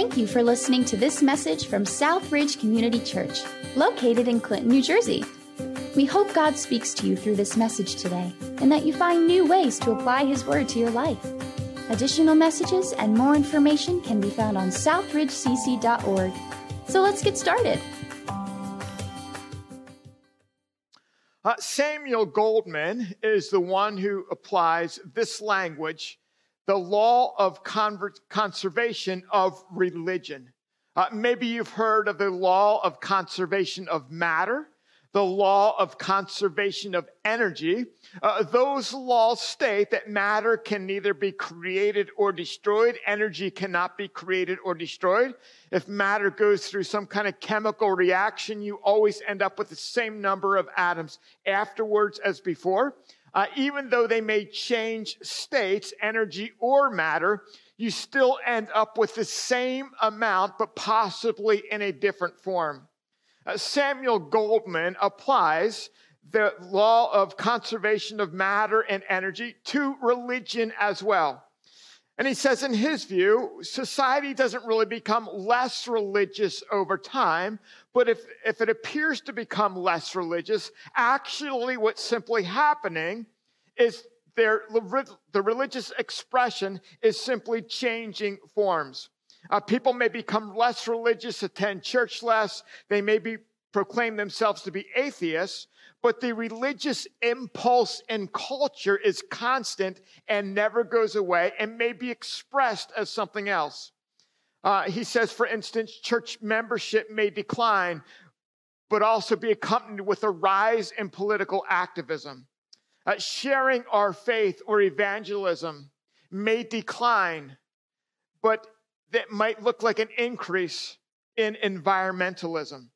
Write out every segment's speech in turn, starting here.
Thank you for listening to this message from Southridge Community Church, located in Clinton, New Jersey. We hope God speaks to you through this message today and that you find new ways to apply His Word to your life. Additional messages and more information can be found on southridgecc.org. So let's get started. Uh, Samuel Goldman is the one who applies this language, the law of conservation of religion. Uh, maybe you've heard of the law of conservation of matter the law of conservation of energy. Uh, those laws state that matter can neither be created or destroyed. Energy cannot be created or destroyed. If matter goes through some kind of chemical reaction, you always end up with the same number of atoms afterwards as before. Uh, even though they may change states, energy or matter, you still end up with the same amount, but possibly in a different form. Uh, Samuel Goldman applies the law of conservation of matter and energy to religion as well. And he says, in his view, society doesn't really become less religious over time, but if, if it appears to become less religious, actually what's simply happening is their, the religious expression is simply changing forms. Uh, people may become less religious, attend church less. They may be proclaim themselves to be atheists, but the religious impulse and culture is constant and never goes away and may be expressed as something else. Uh, he says, for instance, church membership may decline, but also be accompanied with a rise in political activism. Uh, sharing our faith or evangelism may decline, but that might look like an increase in environmentalism.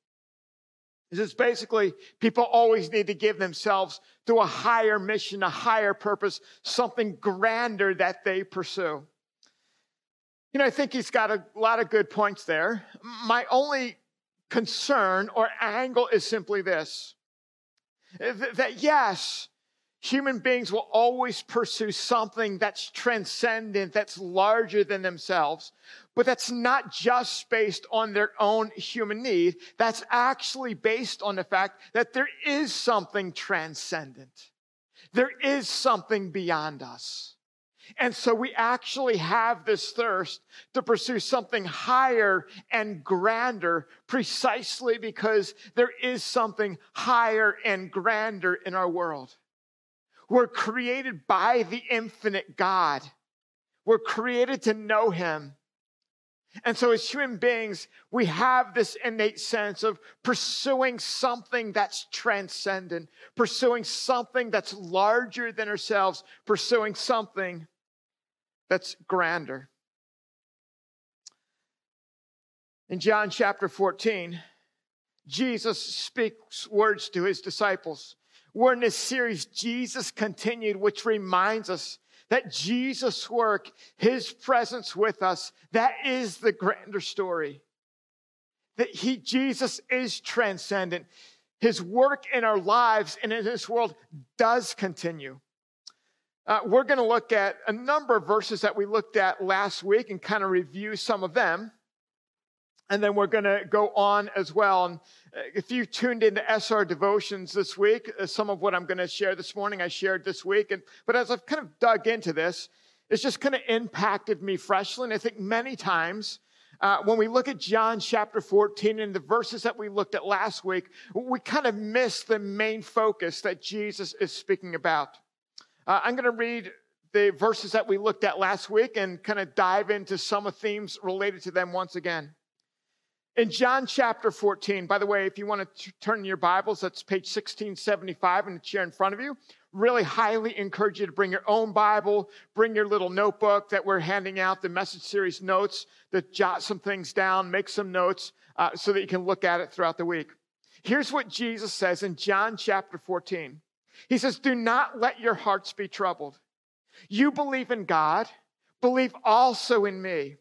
Is basically people always need to give themselves to a higher mission, a higher purpose, something grander that they pursue. You know, I think he's got a lot of good points there. My only concern or angle is simply this that yes, Human beings will always pursue something that's transcendent, that's larger than themselves. But that's not just based on their own human need. That's actually based on the fact that there is something transcendent. There is something beyond us. And so we actually have this thirst to pursue something higher and grander precisely because there is something higher and grander in our world. We're created by the infinite God. We're created to know Him. And so, as human beings, we have this innate sense of pursuing something that's transcendent, pursuing something that's larger than ourselves, pursuing something that's grander. In John chapter 14, Jesus speaks words to his disciples. We're in this series, Jesus Continued, which reminds us that Jesus' work, his presence with us, that is the grander story. That he, Jesus is transcendent. His work in our lives and in this world does continue. Uh, we're going to look at a number of verses that we looked at last week and kind of review some of them. And then we're going to go on as well. And uh, if you tuned into SR devotions this week, uh, some of what I'm going to share this morning, I shared this week. And, but as I've kind of dug into this, it's just kind of impacted me freshly. And I think many times uh, when we look at John chapter 14 and the verses that we looked at last week, we kind of miss the main focus that Jesus is speaking about. Uh, I'm going to read the verses that we looked at last week and kind of dive into some of themes related to them once again. In John chapter 14, by the way, if you want to turn your Bibles, that's page 1675 in the chair in front of you. Really highly encourage you to bring your own Bible, bring your little notebook that we're handing out, the message series notes, to jot some things down, make some notes uh, so that you can look at it throughout the week. Here's what Jesus says in John chapter 14 He says, Do not let your hearts be troubled. You believe in God, believe also in me.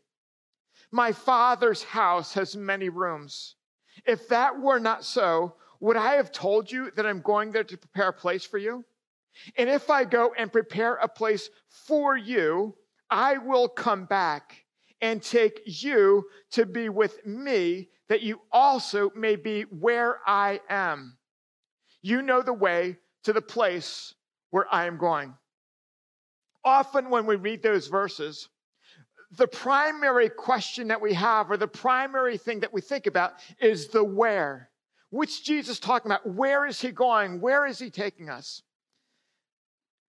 My father's house has many rooms. If that were not so, would I have told you that I'm going there to prepare a place for you? And if I go and prepare a place for you, I will come back and take you to be with me, that you also may be where I am. You know the way to the place where I am going. Often, when we read those verses, the primary question that we have, or the primary thing that we think about, is the where. Which Jesus talking about? Where is he going? Where is he taking us?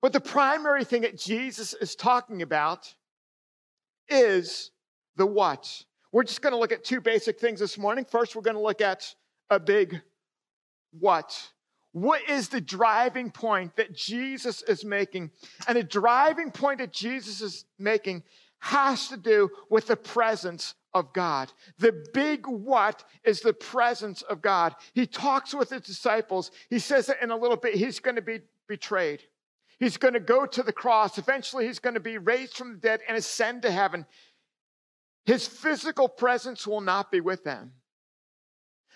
But the primary thing that Jesus is talking about is the what. We're just going to look at two basic things this morning. First, we're going to look at a big what. What is the driving point that Jesus is making? And the driving point that Jesus is making has to do with the presence of God. The big what is the presence of God. He talks with his disciples. He says that in a little bit, he's going to be betrayed. He's going to go to the cross. Eventually, he's going to be raised from the dead and ascend to heaven. His physical presence will not be with them.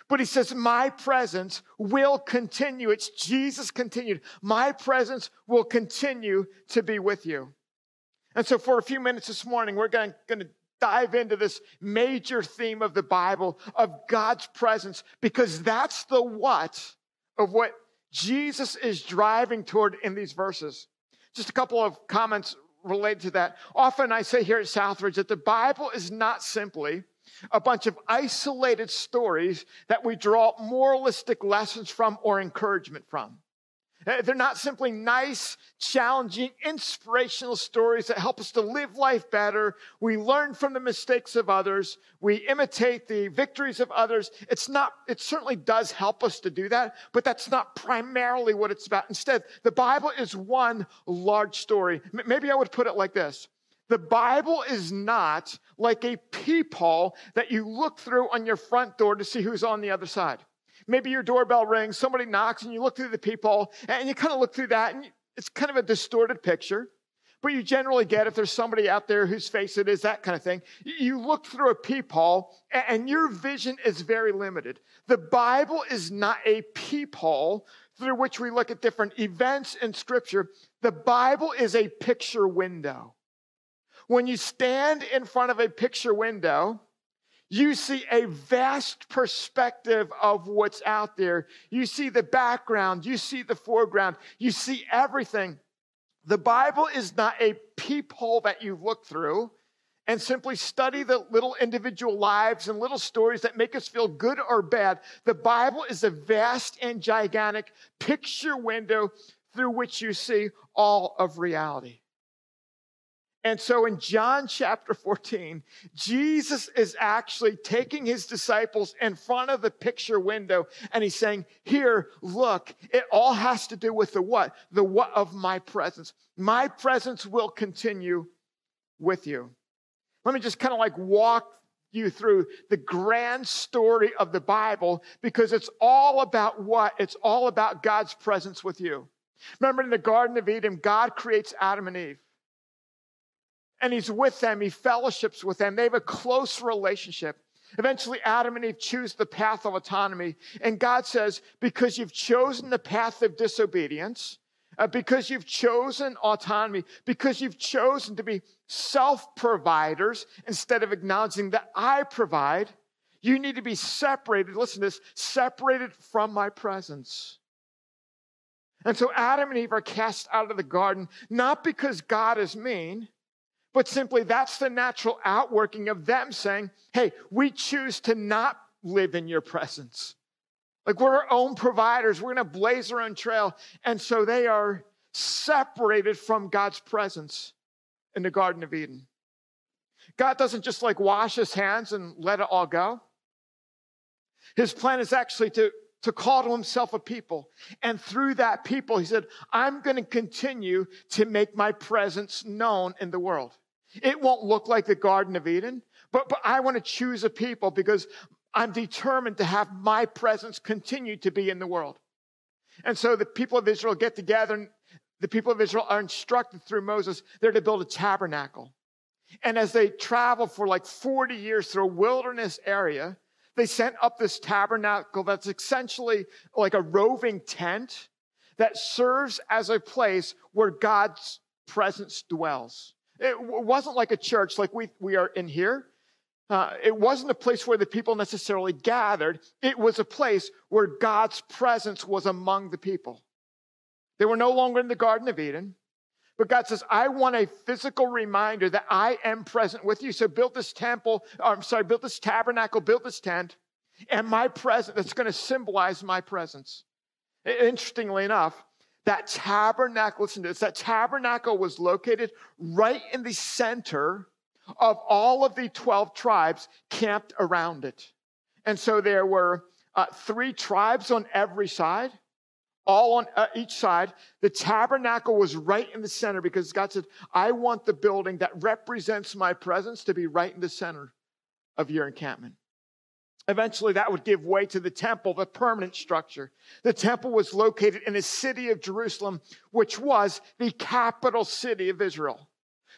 But he says, My presence will continue. It's Jesus continued. My presence will continue to be with you. And so, for a few minutes this morning, we're going to dive into this major theme of the Bible of God's presence because that's the what of what Jesus is driving toward in these verses. Just a couple of comments related to that. Often I say here at Southridge that the Bible is not simply a bunch of isolated stories that we draw moralistic lessons from or encouragement from. They're not simply nice, challenging, inspirational stories that help us to live life better. We learn from the mistakes of others. We imitate the victories of others. It's not, it certainly does help us to do that, but that's not primarily what it's about. Instead, the Bible is one large story. Maybe I would put it like this. The Bible is not like a peephole that you look through on your front door to see who's on the other side. Maybe your doorbell rings, somebody knocks, and you look through the peephole, and you kind of look through that, and it's kind of a distorted picture. But you generally get if there's somebody out there whose face it is, that kind of thing. You look through a peephole, and your vision is very limited. The Bible is not a peephole through which we look at different events in Scripture. The Bible is a picture window. When you stand in front of a picture window, you see a vast perspective of what's out there. You see the background, you see the foreground, you see everything. The Bible is not a peephole that you look through and simply study the little individual lives and little stories that make us feel good or bad. The Bible is a vast and gigantic picture window through which you see all of reality. And so in John chapter 14, Jesus is actually taking his disciples in front of the picture window and he's saying, Here, look, it all has to do with the what? The what of my presence. My presence will continue with you. Let me just kind of like walk you through the grand story of the Bible because it's all about what? It's all about God's presence with you. Remember in the Garden of Eden, God creates Adam and Eve and he's with them. He fellowships with them. They have a close relationship. Eventually, Adam and Eve choose the path of autonomy. And God says, because you've chosen the path of disobedience, uh, because you've chosen autonomy, because you've chosen to be self providers instead of acknowledging that I provide, you need to be separated. Listen to this separated from my presence. And so Adam and Eve are cast out of the garden, not because God is mean, but simply that's the natural outworking of them saying, hey, we choose to not live in your presence. Like we're our own providers, we're going to blaze our own trail. And so they are separated from God's presence in the Garden of Eden. God doesn't just like wash his hands and let it all go. His plan is actually to, to call to himself a people. And through that people, he said, I'm going to continue to make my presence known in the world. It won't look like the Garden of Eden, but, but I want to choose a people because I'm determined to have my presence continue to be in the world. And so the people of Israel get together, and the people of Israel are instructed through Moses, they're to build a tabernacle. And as they travel for like 40 years through a wilderness area, they sent up this tabernacle that's essentially like a roving tent that serves as a place where God's presence dwells. It wasn't like a church like we, we are in here. Uh, it wasn't a place where the people necessarily gathered. It was a place where God's presence was among the people. They were no longer in the Garden of Eden. But God says, I want a physical reminder that I am present with you. So build this temple, or I'm sorry, build this tabernacle, build this tent, and my presence, that's going to symbolize my presence. Interestingly enough, that tabernacle, listen to this, that tabernacle was located right in the center of all of the 12 tribes camped around it. And so there were uh, three tribes on every side, all on uh, each side. The tabernacle was right in the center because God said, I want the building that represents my presence to be right in the center of your encampment. Eventually, that would give way to the temple, the permanent structure. The temple was located in the city of Jerusalem, which was the capital city of Israel.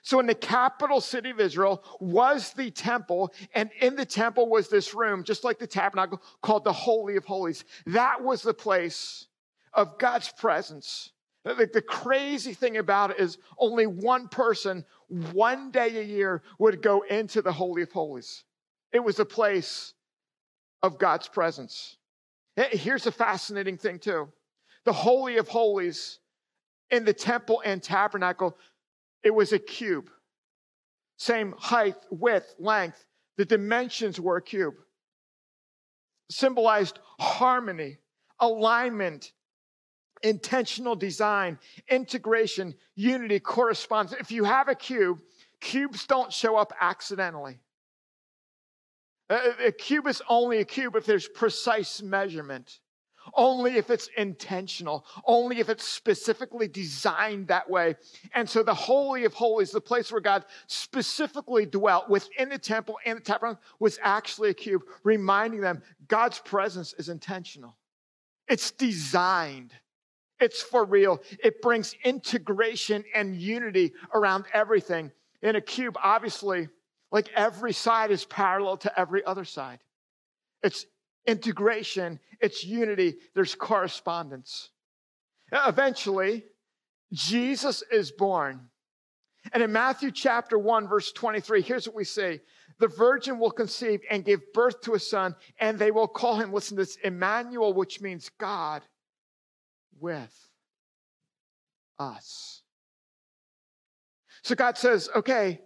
So, in the capital city of Israel was the temple, and in the temple was this room, just like the tabernacle, called the Holy of Holies. That was the place of God's presence. The, the crazy thing about it is only one person, one day a year, would go into the Holy of Holies. It was a place of God's presence. Here's a fascinating thing, too. The Holy of Holies in the temple and tabernacle, it was a cube. Same height, width, length. The dimensions were a cube. Symbolized harmony, alignment, intentional design, integration, unity, correspondence. If you have a cube, cubes don't show up accidentally. Uh, a cube is only a cube if there's precise measurement, only if it's intentional, only if it's specifically designed that way. And so the Holy of Holies, the place where God specifically dwelt within the temple and the tabernacle, was actually a cube, reminding them God's presence is intentional. It's designed. It's for real. It brings integration and unity around everything. In a cube, obviously, like every side is parallel to every other side. It's integration, it's unity, there's correspondence. Eventually, Jesus is born. And in Matthew chapter 1, verse 23, here's what we see The virgin will conceive and give birth to a son, and they will call him, listen to this, Emmanuel, which means God with us. So God says, okay,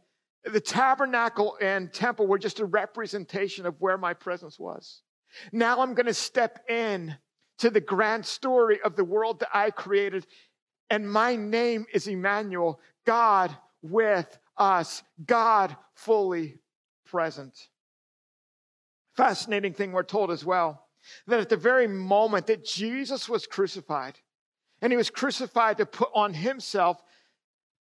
the tabernacle and temple were just a representation of where my presence was. Now I'm going to step in to the grand story of the world that I created. And my name is Emmanuel, God with us, God fully present. Fascinating thing we're told as well that at the very moment that Jesus was crucified, and he was crucified to put on himself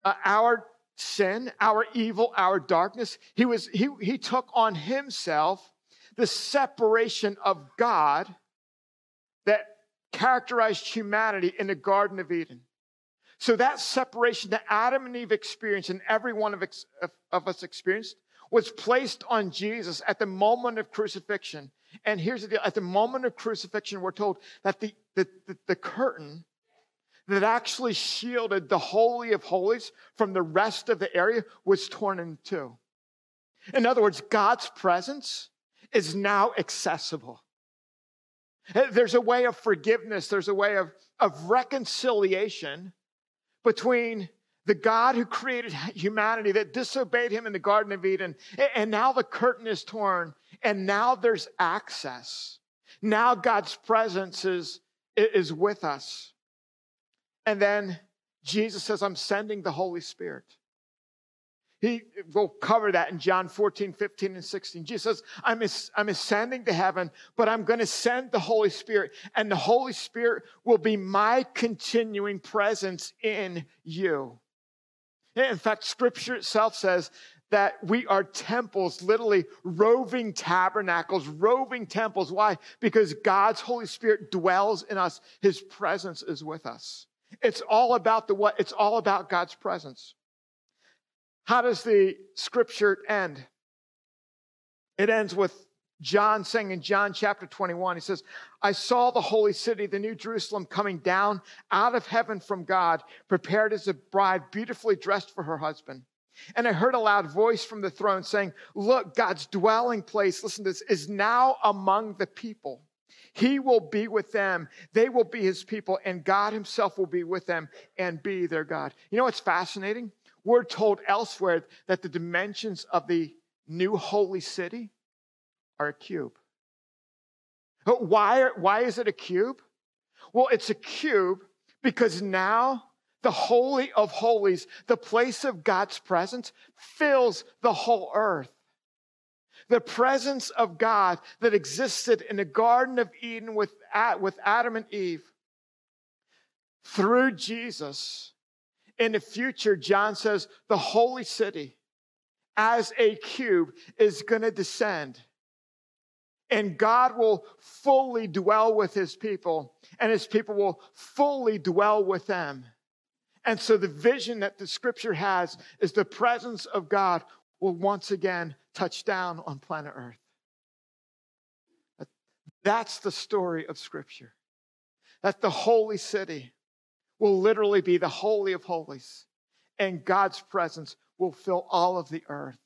uh, our sin, our evil, our darkness. He, was, he, he took on himself the separation of God that characterized humanity in the Garden of Eden. So that separation that Adam and Eve experienced and every one of, of, of us experienced was placed on Jesus at the moment of crucifixion. And here's the deal. At the moment of crucifixion, we're told that the, the, the, the curtain that actually shielded the Holy of Holies from the rest of the area was torn in two. In other words, God's presence is now accessible. There's a way of forgiveness, there's a way of, of reconciliation between the God who created humanity that disobeyed him in the Garden of Eden, and now the curtain is torn, and now there's access. Now God's presence is, is with us. And then Jesus says, I'm sending the Holy Spirit. He will cover that in John 14, 15, and 16. Jesus says, I'm, I'm ascending to heaven, but I'm going to send the Holy Spirit, and the Holy Spirit will be my continuing presence in you. In fact, scripture itself says that we are temples, literally roving tabernacles, roving temples. Why? Because God's Holy Spirit dwells in us, His presence is with us. It's all about the what? It's all about God's presence. How does the scripture end? It ends with John saying in John chapter 21, he says, I saw the holy city, the new Jerusalem, coming down out of heaven from God, prepared as a bride, beautifully dressed for her husband. And I heard a loud voice from the throne saying, Look, God's dwelling place, listen to this, is now among the people. He will be with them. They will be his people, and God himself will be with them and be their God. You know what's fascinating? We're told elsewhere that the dimensions of the new holy city are a cube. Why, why is it a cube? Well, it's a cube because now the Holy of Holies, the place of God's presence, fills the whole earth. The presence of God that existed in the Garden of Eden with, with Adam and Eve through Jesus. In the future, John says the holy city as a cube is going to descend. And God will fully dwell with his people, and his people will fully dwell with them. And so the vision that the scripture has is the presence of God will once again touch down on planet Earth. That's the story of scripture. That the holy city will literally be the holy of holies, and God's presence will fill all of the earth.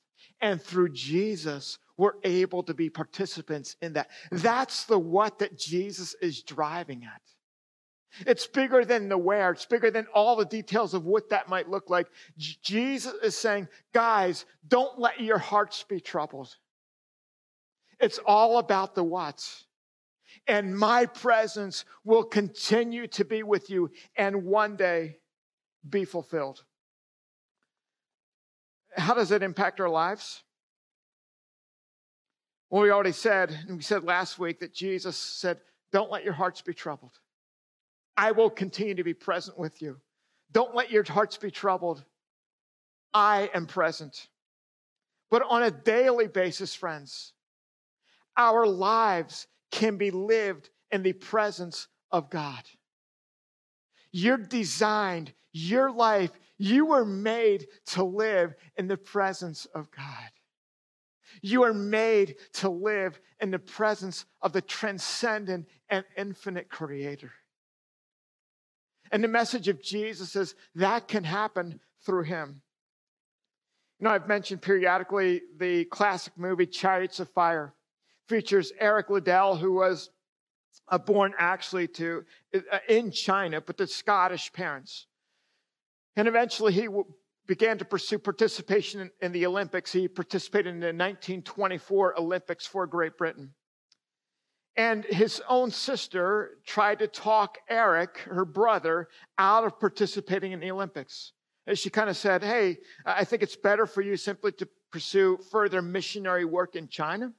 And through Jesus, we're able to be participants in that. That's the what that Jesus is driving at. It's bigger than the where. It's bigger than all the details of what that might look like. J- Jesus is saying, guys, don't let your hearts be troubled. It's all about the what. And my presence will continue to be with you and one day be fulfilled. How does it impact our lives? Well, we already said, and we said last week that Jesus said, Don't let your hearts be troubled. I will continue to be present with you. Don't let your hearts be troubled. I am present. But on a daily basis, friends, our lives can be lived in the presence of God. You're designed, your life, you were made to live in the presence of God. You are made to live in the presence of the transcendent and infinite Creator. And the message of Jesus is that can happen through him. You know, I've mentioned periodically the classic movie Chariots of Fire features Eric Liddell, who was uh, born actually to uh, in China, but to Scottish parents. And eventually he began to pursue participation in, in the Olympics. He participated in the 1924 Olympics for Great Britain. And his own sister tried to talk Eric, her brother, out of participating in the Olympics. And she kind of said, Hey, I think it's better for you simply to pursue further missionary work in China.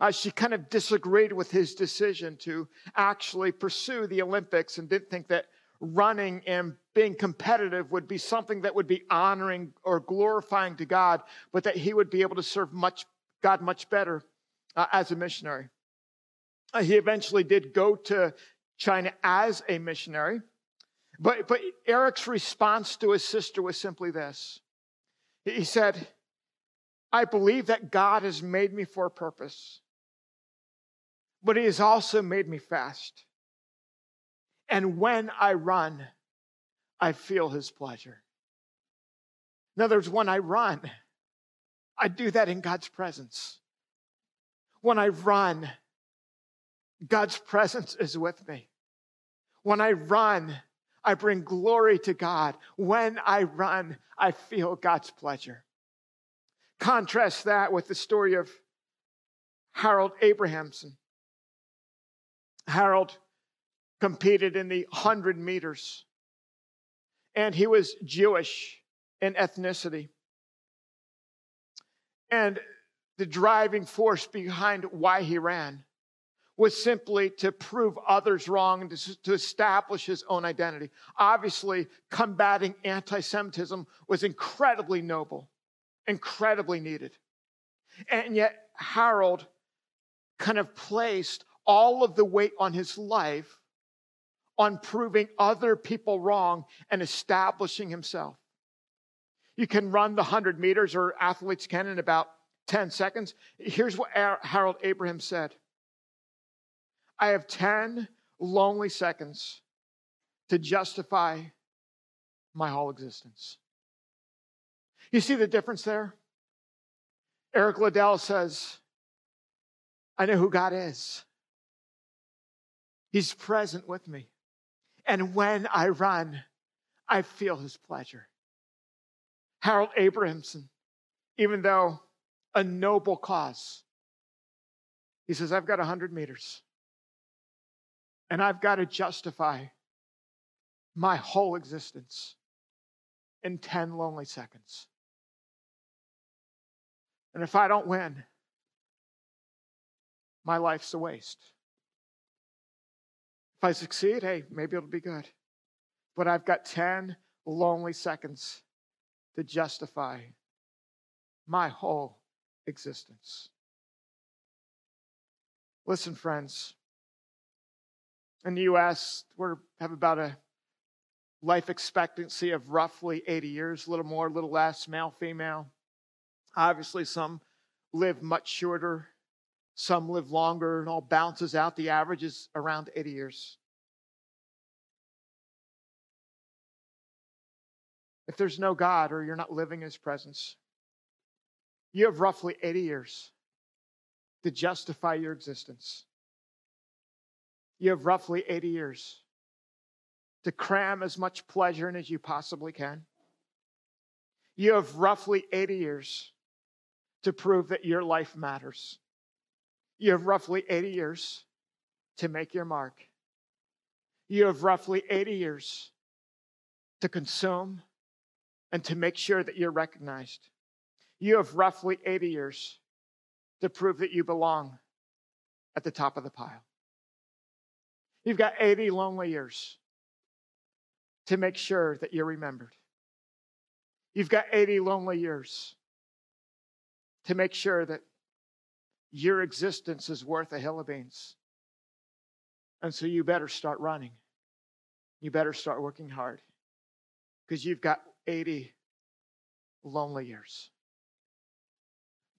Uh, she kind of disagreed with his decision to actually pursue the Olympics and didn't think that running and being competitive would be something that would be honoring or glorifying to God, but that he would be able to serve much God much better uh, as a missionary. Uh, he eventually did go to China as a missionary. But, but Eric's response to his sister was simply this He said, I believe that God has made me for a purpose, but He has also made me fast. And when I run, I feel His pleasure. In other words, when I run, I do that in God's presence. When I run, God's presence is with me. When I run, I bring glory to God. When I run, I feel God's pleasure. Contrast that with the story of Harold Abrahamson. Harold competed in the 100 meters, and he was Jewish in ethnicity. And the driving force behind why he ran was simply to prove others wrong and to, to establish his own identity. Obviously, combating anti Semitism was incredibly noble, incredibly needed. And yet, Harold kind of placed all of the weight on his life on proving other people wrong and establishing himself. You can run the 100 meters, or athletes can in about 10 seconds. Here's what Harold Abraham said I have 10 lonely seconds to justify my whole existence. You see the difference there? Eric Liddell says, I know who God is. He's present with me. And when I run, I feel his pleasure. Harold Abrahamson, even though a noble cause, he says, I've got 100 meters and I've got to justify my whole existence in 10 lonely seconds. And if I don't win, my life's a waste. If I succeed, hey, maybe it'll be good. But I've got 10 lonely seconds to justify my whole existence. Listen, friends, in the US, we have about a life expectancy of roughly 80 years, a little more, a little less, male, female. Obviously, some live much shorter, some live longer, and all balances out. The average is around 80 years. If there's no God or you're not living in His presence, you have roughly 80 years to justify your existence. You have roughly 80 years to cram as much pleasure in as you possibly can. You have roughly 80 years to prove that your life matters. You have roughly 80 years to make your mark. You have roughly 80 years to consume and to make sure that you're recognized. You have roughly 80 years to prove that you belong at the top of the pile. You've got 80 lonely years to make sure that you're remembered. You've got 80 lonely years to make sure that your existence is worth a hill of beans. And so you better start running. You better start working hard because you've got 80 lonely years.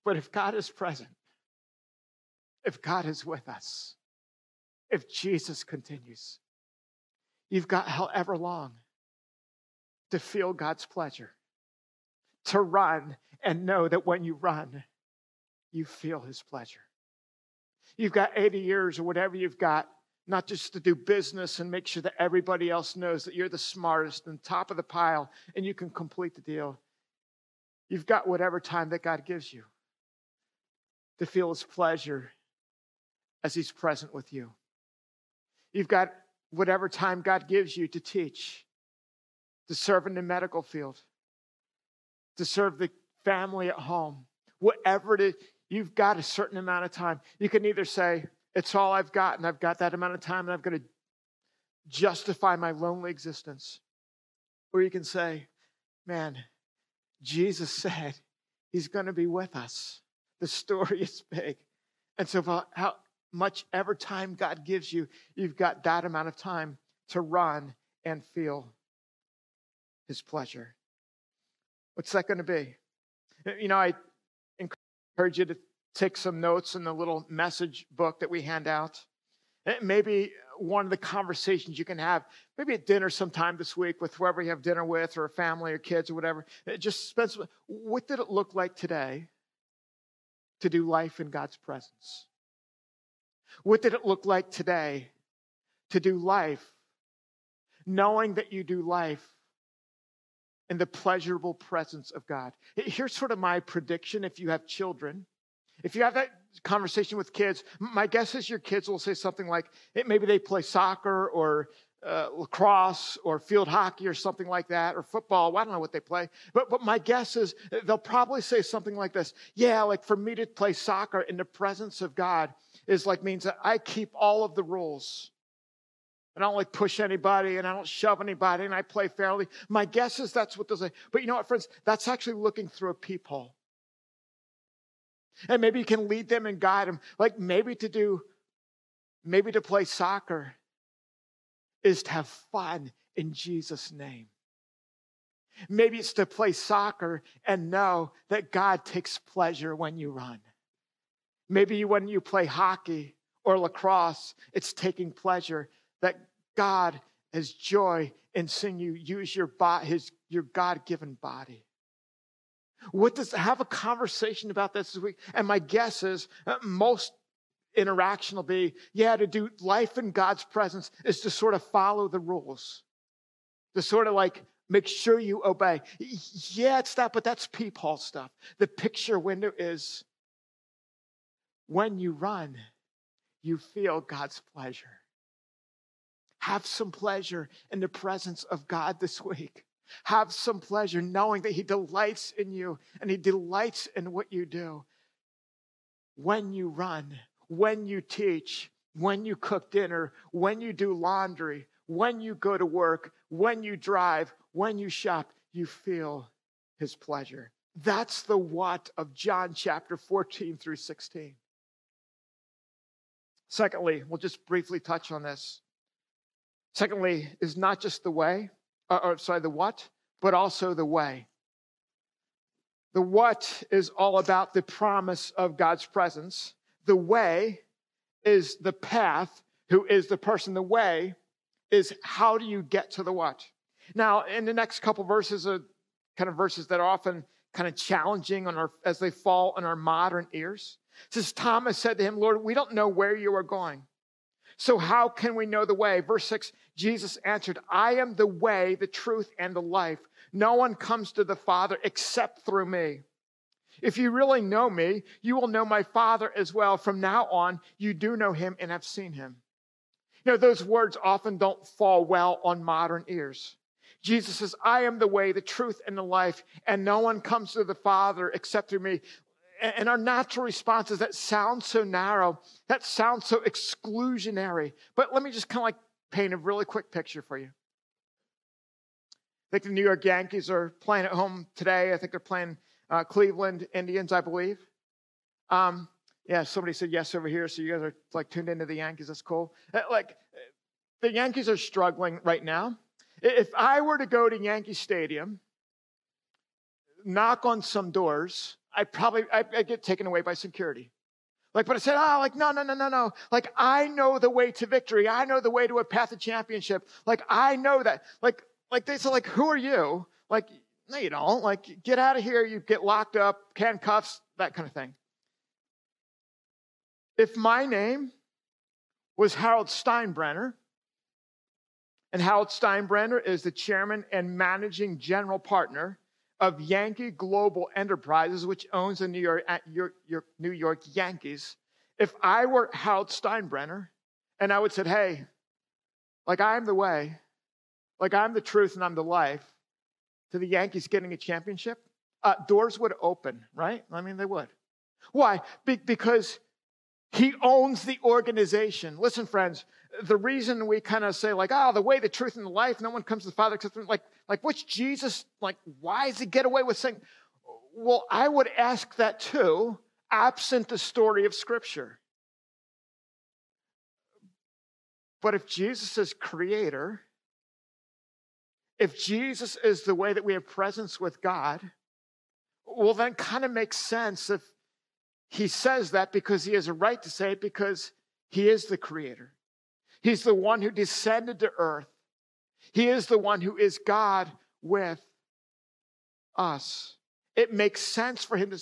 But if God is present, if God is with us, if Jesus continues, you've got however long to feel God's pleasure, to run and know that when you run, you feel his pleasure. You've got 80 years or whatever you've got, not just to do business and make sure that everybody else knows that you're the smartest and top of the pile and you can complete the deal. You've got whatever time that God gives you to feel his pleasure as he's present with you. You've got whatever time God gives you to teach, to serve in the medical field, to serve the family at home, whatever it is, you've got a certain amount of time. You can either say, It's all I've got, and I've got that amount of time, and I'm going to justify my lonely existence. Or you can say, Man, Jesus said he's going to be with us. The story is big. And so, how much ever time God gives you, you've got that amount of time to run and feel his pleasure. What's that going to be? You know, I encourage you to take some notes in the little message book that we hand out. Eh, maybe one of the conversations you can have, maybe at dinner sometime this week with whoever you have dinner with, or a family, or kids, or whatever. Eh, just spend some, what did it look like today to do life in God's presence? What did it look like today to do life, knowing that you do life in the pleasurable presence of God? Here's sort of my prediction if you have children. If you have that conversation with kids, my guess is your kids will say something like maybe they play soccer or uh, lacrosse or field hockey or something like that or football. Well, I don't know what they play, but but my guess is they'll probably say something like this. Yeah, like for me to play soccer in the presence of God is like means that I keep all of the rules. And I don't like push anybody and I don't shove anybody and I play fairly. My guess is that's what they'll say. But you know what, friends? That's actually looking through a peephole. And maybe you can lead them and guide them. Like maybe to do, maybe to play soccer is to have fun in Jesus' name. Maybe it's to play soccer and know that God takes pleasure when you run. Maybe when you play hockey or lacrosse, it's taking pleasure that God has joy in seeing you use your, his, your God given body. What does have a conversation about this this week? And my guess is uh, most interaction will be, yeah, to do life in God's presence is to sort of follow the rules, to sort of like make sure you obey. Yeah, it's that, but that's peephole stuff. The picture window is when you run, you feel God's pleasure. Have some pleasure in the presence of God this week. Have some pleasure knowing that He delights in you and He delights in what you do. When you run, when you teach, when you cook dinner, when you do laundry, when you go to work, when you drive, when you shop, you feel His pleasure. That's the what of John chapter 14 through 16. Secondly, we'll just briefly touch on this. Secondly, is not just the way, or, uh, or sorry, the what, but also the way. The what is all about the promise of God's presence. The way is the path, who is the person. The way is how do you get to the what? Now, in the next couple verses are kind of verses that are often kind of challenging on our as they fall on our modern ears. It says Thomas said to him, Lord, we don't know where you are going. So, how can we know the way? Verse 6 Jesus answered, I am the way, the truth, and the life. No one comes to the Father except through me. If you really know me, you will know my Father as well. From now on, you do know him and have seen him. You know, those words often don't fall well on modern ears. Jesus says, I am the way, the truth, and the life, and no one comes to the Father except through me. And our natural response is that sounds so narrow, that sounds so exclusionary. But let me just kind of like paint a really quick picture for you. I think the New York Yankees are playing at home today. I think they're playing uh, Cleveland Indians, I believe. Um, yeah, somebody said yes over here, so you guys are like tuned into the Yankees. That's cool. Uh, like, the Yankees are struggling right now. If I were to go to Yankee Stadium, knock on some doors, I probably I, I get taken away by security. Like, but I said, oh, like, no, no, no, no, no. Like, I know the way to victory. I know the way to a path of championship. Like, I know that. Like, like they said, like, who are you? Like, no, you don't. Like, get out of here. You get locked up, handcuffs, that kind of thing. If my name was Harold Steinbrenner, and Harold Steinbrenner is the chairman and managing general partner of Yankee Global Enterprises, which owns the New York, New York Yankees, if I were Harold Steinbrenner and I would say, hey, like I'm the way, like I'm the truth and I'm the life to the Yankees getting a championship, uh, doors would open, right? I mean, they would. Why? Be- because he owns the organization. Listen, friends, the reason we kind of say, like, oh, the way, the truth, and the life, no one comes to the Father except like, like, what's Jesus, like, why does he get away with saying, well, I would ask that too, absent the story of Scripture. But if Jesus is creator, if Jesus is the way that we have presence with God, well, then kind of makes sense if he says that because he has a right to say it because he is the creator. He's the one who descended to earth. He is the one who is God with us. It makes sense for him to,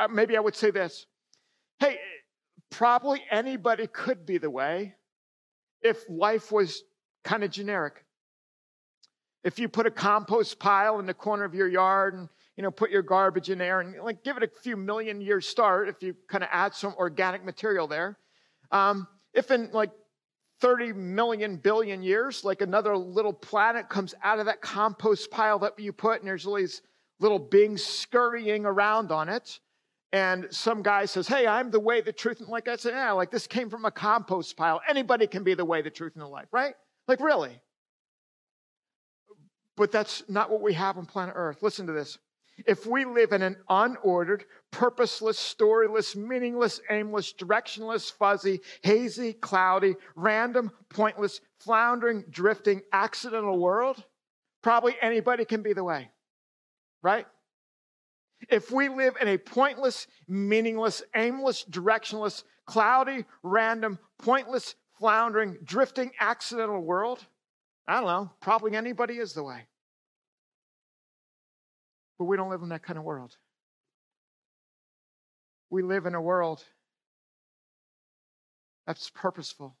uh, maybe I would say this. Hey, probably anybody could be the way if life was kind of generic. If you put a compost pile in the corner of your yard and you know put your garbage in there and like give it a few million years start if you kind of add some organic material there. Um, if in like 30 million billion years, like another little planet comes out of that compost pile that you put, and there's all these little beings scurrying around on it. And some guy says, Hey, I'm the way, the truth, and like I said, yeah, like this came from a compost pile. Anybody can be the way, the truth, and the life, right? Like, really? But that's not what we have on planet Earth. Listen to this. If we live in an unordered, purposeless, storyless, meaningless, aimless, directionless, fuzzy, hazy, cloudy, random, pointless, floundering, drifting, accidental world, probably anybody can be the way, right? If we live in a pointless, meaningless, aimless, directionless, cloudy, random, pointless, floundering, drifting, accidental world, I don't know, probably anybody is the way. But we don't live in that kind of world. We live in a world that's purposeful,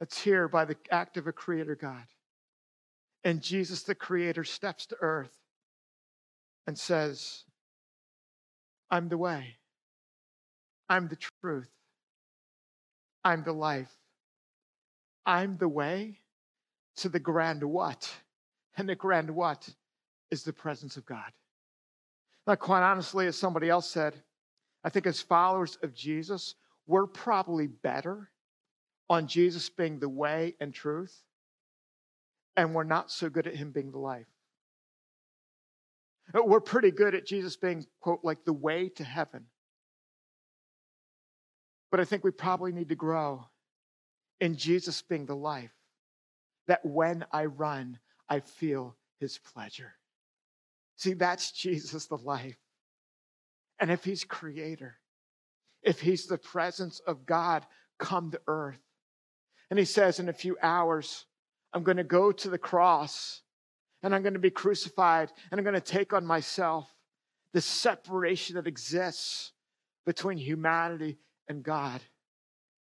that's here by the act of a creator God. And Jesus, the creator, steps to earth and says, I'm the way, I'm the truth, I'm the life, I'm the way to the grand what. And the grand what is the presence of God. Now, quite honestly, as somebody else said, I think as followers of Jesus, we're probably better on Jesus being the way and truth, and we're not so good at him being the life. Uh, we're pretty good at Jesus being, quote, like the way to heaven. But I think we probably need to grow in Jesus being the life, that when I run, I feel his pleasure. See, that's Jesus, the life. And if he's creator, if he's the presence of God come to earth, and he says in a few hours, I'm going to go to the cross and I'm going to be crucified and I'm going to take on myself the separation that exists between humanity and God,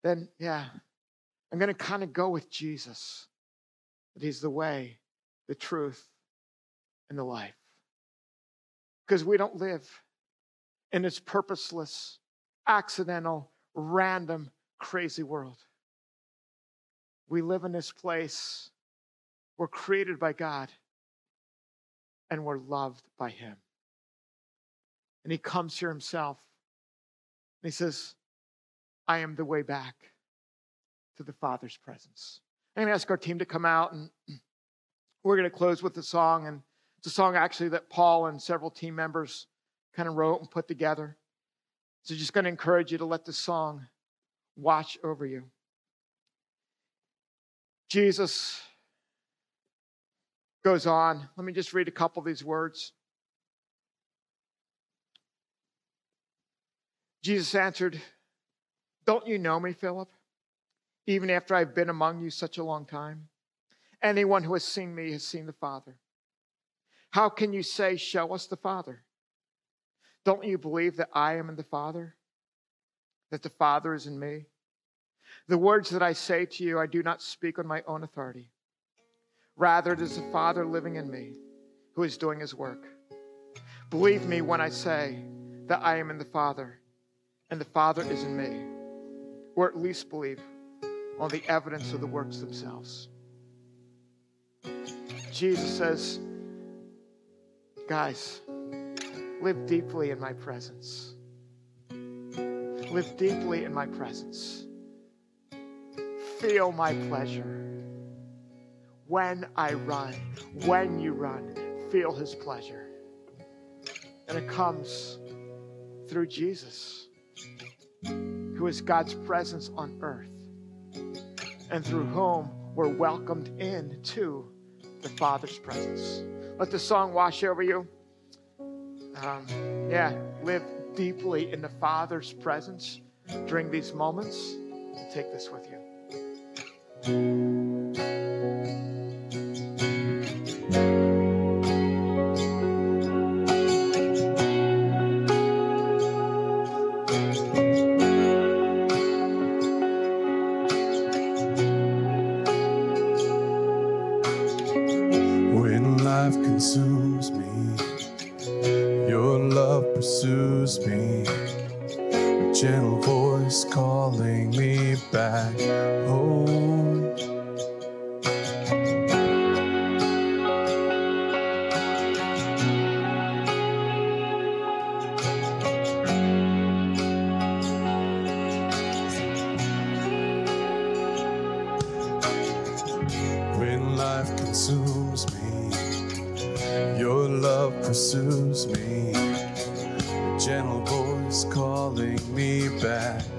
then yeah, I'm going to kind of go with Jesus. That he's the way, the truth, and the life. Because we don't live in this purposeless, accidental, random, crazy world. We live in this place. We're created by God and we're loved by Him. And He comes here Himself and He says, I am the way back to the Father's presence. I'm going to ask our team to come out and we're going to close with a song. And it's a song actually that Paul and several team members kind of wrote and put together. So just going to encourage you to let the song watch over you. Jesus goes on. Let me just read a couple of these words. Jesus answered, Don't you know me, Philip? Even after I've been among you such a long time? Anyone who has seen me has seen the Father. How can you say, Show us the Father? Don't you believe that I am in the Father? That the Father is in me? The words that I say to you, I do not speak on my own authority. Rather, it is the Father living in me who is doing his work. Believe me when I say that I am in the Father and the Father is in me, or at least believe on the evidence of the works themselves. Jesus says, Guys, live deeply in my presence. Live deeply in my presence. Feel my pleasure. When I run, when you run, feel his pleasure. And it comes through Jesus, who is God's presence on earth, and through whom we're welcomed into the Father's presence. Let the song wash over you. Um, yeah, live deeply in the Father's presence during these moments. Take this with you. Sins me erased.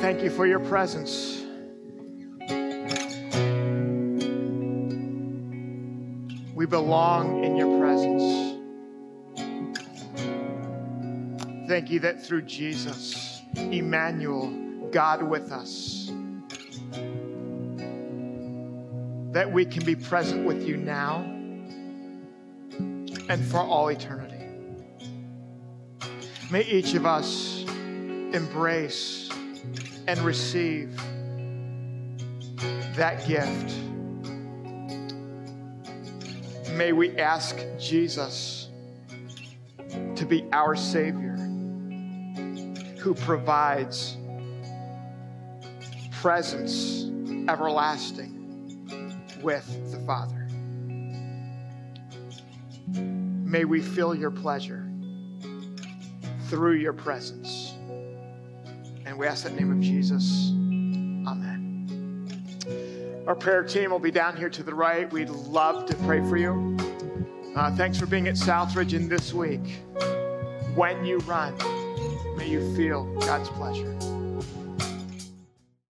thank you for your presence. We belong in your presence. Thank you that through Jesus, Emmanuel, God with us, that we can be present with you now and for all eternity. May each of us embrace and receive that gift. May we ask Jesus to be our Savior who provides presence everlasting with the Father. May we feel your pleasure through your presence. We ask that in the name of Jesus. Amen. Our prayer team will be down here to the right. We'd love to pray for you. Uh, thanks for being at Southridge in this week. When you run, may you feel God's pleasure.